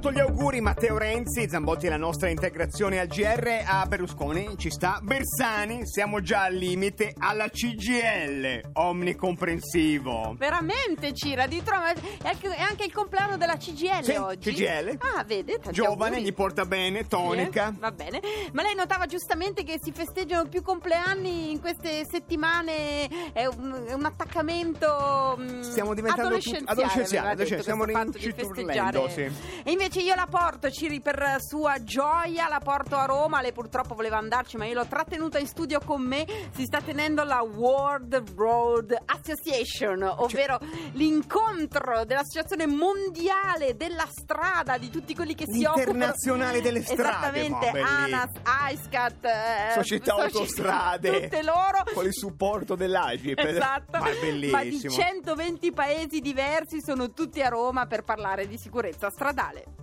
fatto gli auguri Matteo Renzi, Zambotti la nostra integrazione al GR a Berlusconi, ci sta Bersani, siamo già al limite alla CGL, omnicomprensivo. Veramente, Cira, di trova- è anche- è anche il compleanno della CGL Sì, oggi. CGL. Ah, vede, Giovane, auguri. gli porta bene, Sì, tonica. va bene. Ma lei notava giustamente che si festeggiano più compleanni in queste settimane? È un, è un attaccamento. mm, Stiamo diventando adolescenziale. adolescenziale, stiamo questo fatto di rinciturlendo, festeggiare. sì. E invece io la porto, Ciri, per sua gioia, la porto a Roma. Lei purtroppo voleva andarci, ma io l'ho trattenuta in studio con me. Si sta tenendo la World Road Association, ovvero l'incontro dell'Associazione Mondiale della Strada di tutti quelli che si occupano. L'internazionale delle strade, Esattamente, bellissimo. ANAS, ISCAT, eh, Società soci- Autostrade. tutte loro. Con il supporto dell'Agip. Esatto, Ma è ma di bellissimo. 120 paesi diversi sono tutti a Roma per parlare di sicurezza stradale.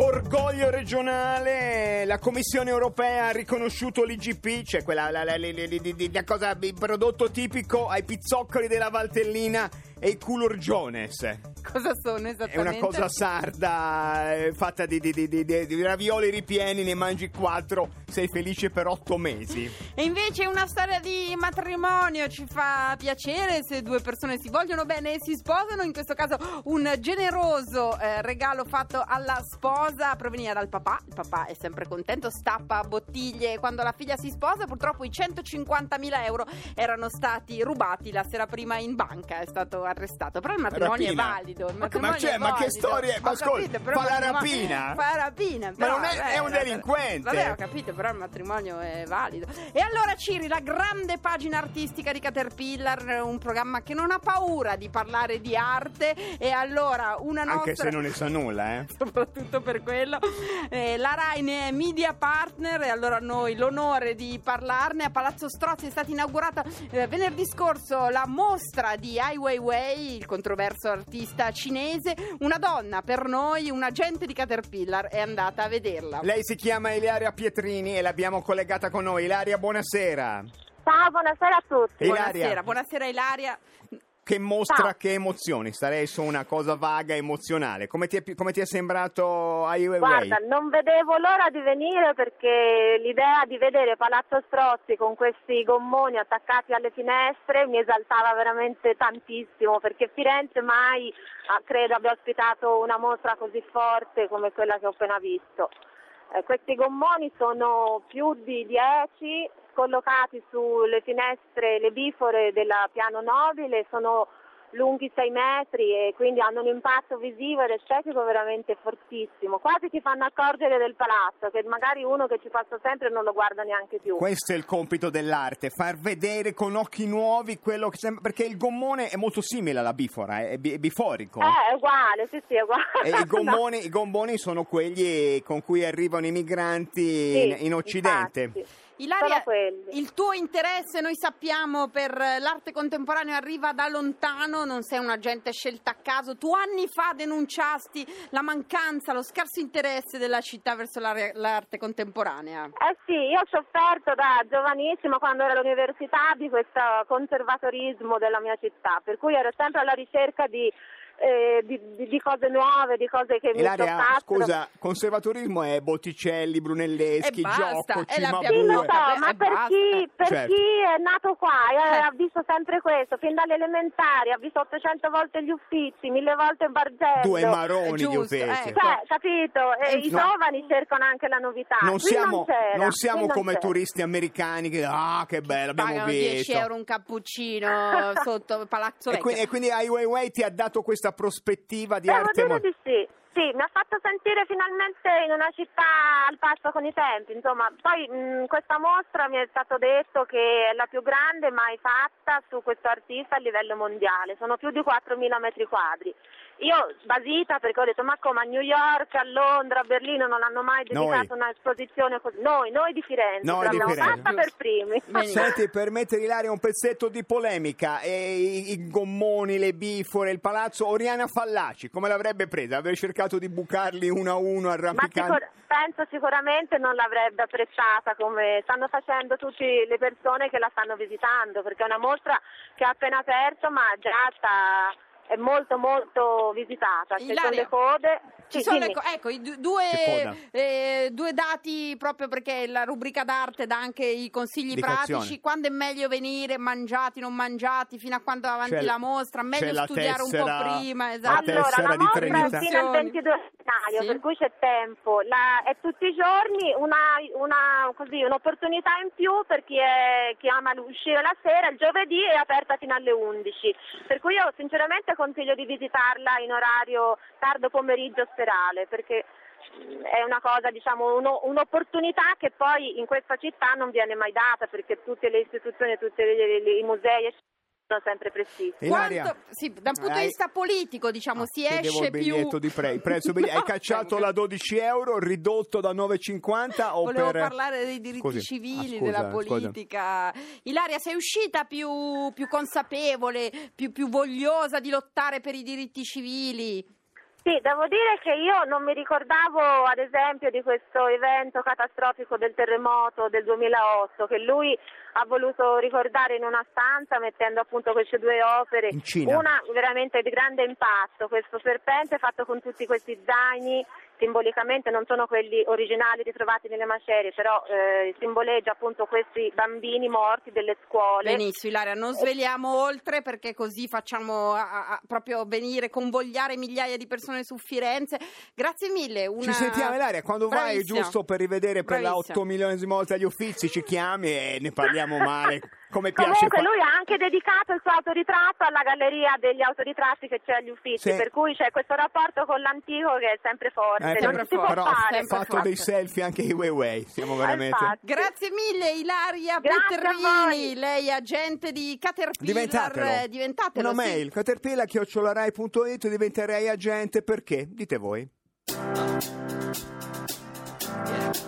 Orgoglio regionale, la Commissione europea ha riconosciuto l'IGP, cioè quella, la, la- la- la- cosa, il prodotto tipico ai pizzoccoli della Valtellina e i culurgiones. Cosa sono È esattamente? una cosa sarda, eh, fatta di, di- di- di- di- di ravioli ripieni, ne mangi quattro, sei felice per otto mesi. E invece una storia di matrimonio ci fa piacere se due persone si vogliono bene e si sposano. In questo caso un generoso eh, regalo fatto alla sposa proveniva dal papà. Il papà è sempre contento, stappa bottiglie quando la figlia si sposa. Purtroppo i 150.000 euro erano stati rubati la sera prima in banca. È stato arrestato. Però il matrimonio Rapina. è valido. Ma- matrimonio ma è ma che storia è? Ma ascolta, fa la rapina? Fa la rapina. Ma però, non è- è un vabbè, delinquente. Vabbè, ho capito, però il matrimonio è valido. E allora, Ciri, la grande pagina artistica di Caterpillar, un programma che non ha paura di parlare di arte. E allora, una nostra. Anche se non ne sa nulla, eh. Soprattutto per quello, Eh, la Rai ne è media partner e allora noi l'onore di parlarne. A Palazzo Strozzi è stata inaugurata eh, venerdì scorso la mostra di Ai Weiwei, il controverso artista cinese. Una donna per noi, un agente di Caterpillar, è andata a vederla. Lei si chiama Ilaria Pietrini e l'abbiamo collegata con noi. Ilaria, buonasera. Ciao, buonasera a tutti. Ilaria. Buonasera, buonasera Ilaria. Che mostra Ciao. che emozioni? Starei su una cosa vaga emozionale. Come ti è, come ti è sembrato Ai Weiwei? Guarda, non vedevo l'ora di venire perché l'idea di vedere Palazzo Strozzi con questi gommoni attaccati alle finestre mi esaltava veramente tantissimo perché Firenze mai ah, credo abbia ospitato una mostra così forte come quella che ho appena visto. Eh, questi gommoni sono più di 10 collocati sulle finestre, le bifore del piano nobile, sono lunghi 6 metri e quindi hanno un impatto visivo ed estetico veramente fortissimo. Quasi ti fanno accorgere del palazzo, che magari uno che ci passa sempre non lo guarda neanche più. Questo è il compito dell'arte, far vedere con occhi nuovi quello che sembra. Perché il gommone è molto simile alla bifora, è, bi- è biforico. Eh, è uguale, sì, sì, è uguale. E i gommoni, i gommoni sono quelli con cui arrivano i migranti Sì, in, in Occidente. infatti. Ilaria, il tuo interesse, noi sappiamo, per l'arte contemporanea arriva da lontano, non sei un agente scelta a caso. Tu anni fa denunciasti la mancanza, lo scarso interesse della città verso l'arte contemporanea. Eh sì, io ho sofferto da giovanissima quando ero all'università di questo conservatorismo della mia città, per cui ero sempre alla ricerca di, eh, di- di- cose nuove, di cose che mi Ilaria, toccassero. scusa, conservatorismo è Botticelli, Brunelleschi, E la Cimabue. Sì, lo so, Vabbè, ma e per, chi, per Certo. chi è nato qua e Eh. ha visto sempre questo, fin dalle elementari, ha visto 800 volte gli Uffizi, mille volte il Bargello. Due maroni di Giusto, Uffizi. ecco. Cioè, capito? E Eh, I no. giovani cercano anche la novità. Non siamo, non, non siamo non come c'era. turisti americani che ah che bello abbiamo Pagano 10 visto euro un cappuccino sotto Palazzo e, Vecchio. quindi, e quindi Ai Weiwei ti ha dato questa prospettiva di Devo arte dire mo- di sì. Sì, mi ha fatto sentire finalmente in una città al passo con i tempi, insomma, poi mh, questa mostra mi è stato detto che è la più grande mai fatta su questo artista a livello mondiale, sono più di 4.000 metri quadri. Io basita perché ho detto ma come a New York, a Londra, a Berlino non hanno mai dedicato Noi. un'esposizione così, noi, noi di Firenze, Noi di l'abbiamo Firenze. fatta per primi. Senti, permette di dare un pezzetto di polemica. E i, i gommoni, le bifore, il palazzo. Oriana Fallaci, come l'avrebbe presa? Aver cercato di bucarli uno a uno, Ma arrampicando. sicur- penso sicuramente non l'avrebbe apprezzata come stanno facendo tutte le persone che la stanno visitando, perché è una mostra che ha appena aperto ma già sta è molto molto visitata, ci sono le code. Ci Sì, sono le co- ecco, i du- due, eh, due dati proprio perché la rubrica d'arte dà anche i consigli Indicazioni. pratici, quando è meglio venire, mangiati, non mangiati, fino a quando è avanti C'è- la mostra, meglio studiare un tessera- po' prima, esatto. Allora, la mostra è fino al 22 gennaio, Sì. per cui c'è tempo. La- è tutti i giorni una, una- così, un'opportunità in più per chi, è- chi ama uscire la sera. Il giovedì è aperta fino alle 11. Per cui io sinceramente consiglio di visitarla in orario tardo pomeriggio serale, perché è una cosa, diciamo, uno- un'opportunità che poi in questa città non viene mai data, perché tutte le istituzioni, tutti i musei sono sempre prestissimi. Ilaria, Quanto- sì, da un punto di hai- vista politico, diciamo, Ah, si chiedevo esce il biglietto più... di pre- il prezzo biglietto. Hai cacciato la 12 euro, ridotto da 9,50 o Volevo per... parlare dei diritti Scusi. civili, Ah, scusa, della scusa. politica. Ilaria, sei uscita più, più consapevole, più, più vogliosa di lottare per i diritti civili? Sì, devo dire che io non mi ricordavo ad esempio di questo evento catastrofico del terremoto del 2008 che lui ha voluto ricordare in una stanza mettendo appunto queste due opere, una veramente di grande impatto, questo serpente fatto con tutti questi zaini simbolicamente non sono quelli originali ritrovati nelle macerie, però eh, simboleggia appunto questi bambini morti delle scuole. Benissimo, Ilaria, non sveliamo oltre perché così facciamo a- a- a proprio venire, convogliare migliaia di persone su Firenze. Grazie mille. Una... Ci sentiamo Ilaria, quando vai Bravissima. giusto per rivedere per la Bravissima. 8 milionesima volta gli uffizi, ci chiami e ne parliamo male, come piace Comunque fa- lui ha anche dedicato il suo autoritratto alla galleria degli autoritratti che c'è agli uffici, Sì. per cui c'è questo rapporto con l'antico che è sempre forte. Eh, non sempre si può forte, però fare. sempre fatto forte. dei selfie anche i Weiwei, siamo veramente... infatti. Grazie mille Ilaria voi. lei è agente di Caterpillar. Diventatelo. eh, Diventatelo, Una sì. mail, caterpillar chiocciolarai.it diventerei agente perché? Dite voi. I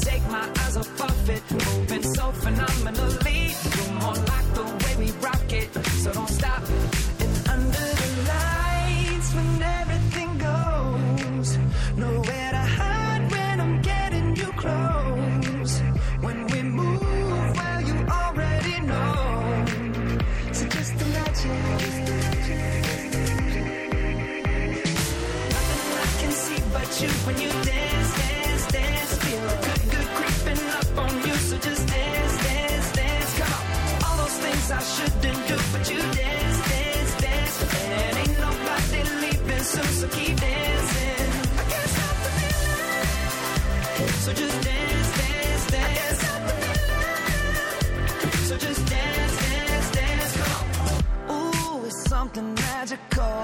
take my eyes off of it, moving so phenomenally. You're more like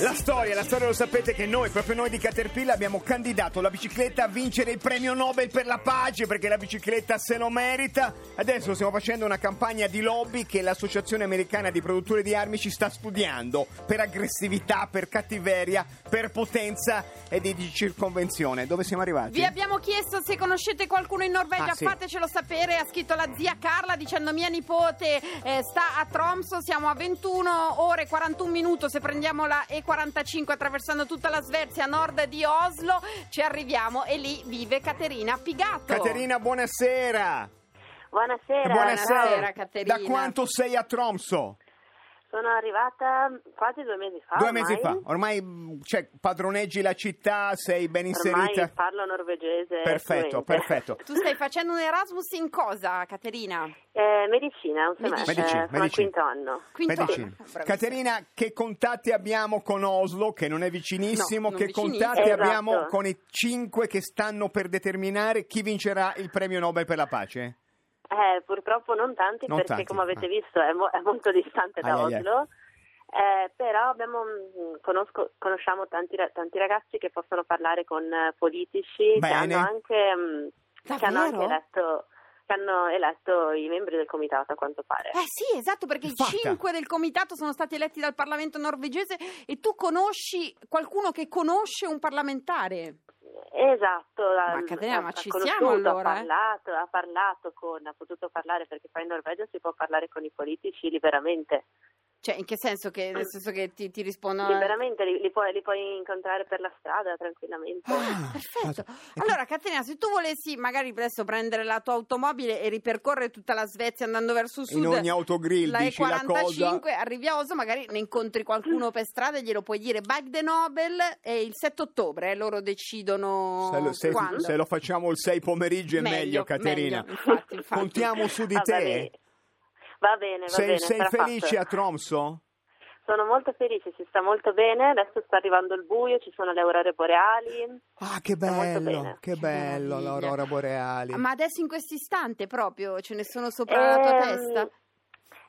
La storia, la storia lo sapete che noi, proprio noi di Caterpillar, abbiamo candidato la bicicletta a vincere il premio Nobel per la pace perché la bicicletta se lo merita. Adesso stiamo facendo una campagna di lobby che l'Associazione Americana di Produttori di Armi ci sta studiando per aggressività, per cattiveria, per potenza e di, circonvenzione. Dove siamo arrivati? Vi abbiamo chiesto se conoscete qualcuno in Norvegia, Ah, sì. fatecelo sapere. Ha scritto la zia Carla dicendo mia nipote eh, sta a Tromso, siamo a 21 ore e 41 minuti se prendiamo la E45 attraversando tutta la Svezia a nord di Oslo, ci arriviamo e lì vive Caterina Pigatto. Caterina, buonasera. Buonasera. Buonasera, Caterina. Da quanto sei a Tromso? Sono arrivata quasi due mesi fa. Due ormai. mesi fa. Ormai mh, cioè, padroneggi la città, sei ben inserita. Ormai parlo norvegese. Perfetto, fluente. perfetto. Tu stai facendo un Erasmus in cosa, Caterina? Eh, medicina, un semestre. Medicina, sono al medicina. quinto anno. Quinto Medicina. anno. Bravissima. Caterina, che contatti abbiamo con Oslo, che non è vicinissimo? No, non che vicinissimo. contatti Esatto. abbiamo con i cinque che stanno per determinare chi vincerà il premio Nobel per la pace? Eh, purtroppo non tanti Non perché tanti, come avete ah. visto è, mo- è molto distante da ai. Oslo. Eh, però abbiamo, mh, conosco- conosciamo tanti, ra- tanti ragazzi che possono parlare con eh, politici Bene. che hanno anche, che hanno anche eletto, che hanno eletto i membri del comitato a quanto pare. Eh sì, esatto, perché i cinque del comitato sono stati eletti dal Parlamento norvegese e tu conosci qualcuno che conosce un parlamentare. Esatto, Ma Caterina, ma ci siamo allora, Ha eh? parlato, ha parlato con, ha potuto parlare perché poi in Norvegia si può parlare con i politici liberamente. Cioè, in che senso? Che, nel senso che ti, ti rispondono... Liberamente li, li puoi, li puoi incontrare per la strada tranquillamente. Ah, Perfetto. E Allora, Caterina, se tu volessi magari adesso prendere la tua automobile e ripercorrere tutta la Svezia andando verso sud, In ogni autogrill la dici la cosa. E45, arrivi a Oslo, magari ne incontri qualcuno per strada e glielo puoi dire Bike the Nobel è il 7 ottobre, eh, loro decidono Se lo, se- quando. se lo facciamo il 6 pomeriggio è meglio, Caterina. meglio, infatti, infatti. Contiamo su di te. bene. Va bene, va Sei, bene. sei felice fatto. a Tromso? Sono molto felice, si sta molto bene. Adesso sta arrivando il buio, ci sono le aurore boreali. Ah, che bello, che bello l'aurora boreali. Ma adesso in questo istante proprio ce ne sono sopra la tua Ehm, testa?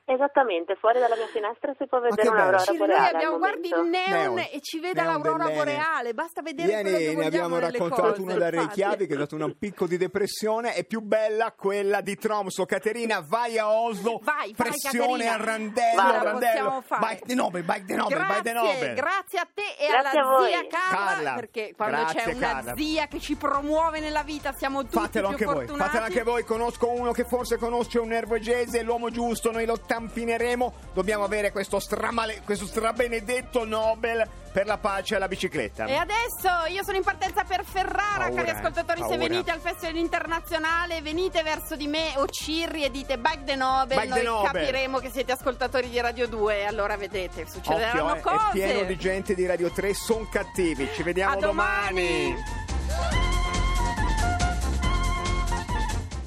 Esattamente, fuori dalla mia finestra si può vedere un'aurora Ci- noi boreale. al abbiamo, guardi il neon, Neon. e ci vede l'aurora boreale. Basta vedere quello che Ieri ne abbiamo raccontato una da. Reykjavik che è dato un picco di depressione. È più bella quella di Tromso. Caterina, vai a Oslo. Vai, vai, Pressione Caterina. a randello, Vai, randello. possiamo fare. Bike the Nobel, bike the Nobel, grazie, bike the Nobel. grazie a te e Grazie alla zia Carla, Carla, perché quando grazie, c'è una Carla. zia che ci promuove nella vita siamo tutti Fatelo più anche voi, fortunati. fatelo anche voi. Conosco uno che forse conosce un nervogese, l'uomo giusto, noi lo tampineremo. Dobbiamo avere questo, stramale- questo strabenedetto Nobel per la pace alla bicicletta. E adesso io sono in partenza per Ferrara, Paura, cari ascoltatori. Se paura. venite al Festival Internazionale, venite verso di me o Cirri e dite Bike the Nobel. Bike Noi the Nobel. capiremo che siete ascoltatori di Radio 2 e allora vedrete, succederanno Occhio, eh, cose. è pieno di gente di Radio 3, son cattivi. Ci vediamo A domani.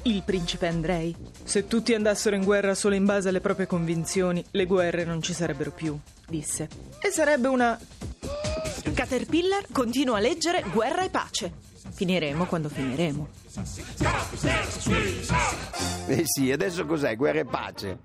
Il principe Andrei. Se tutti andassero in guerra solo in base alle proprie convinzioni, le guerre non ci sarebbero più, disse. E sarebbe una... Caterpillar continua a leggere Guerra e pace. Finiremo quando finiremo. Eh sì, adesso cos'è? Guerra e pace.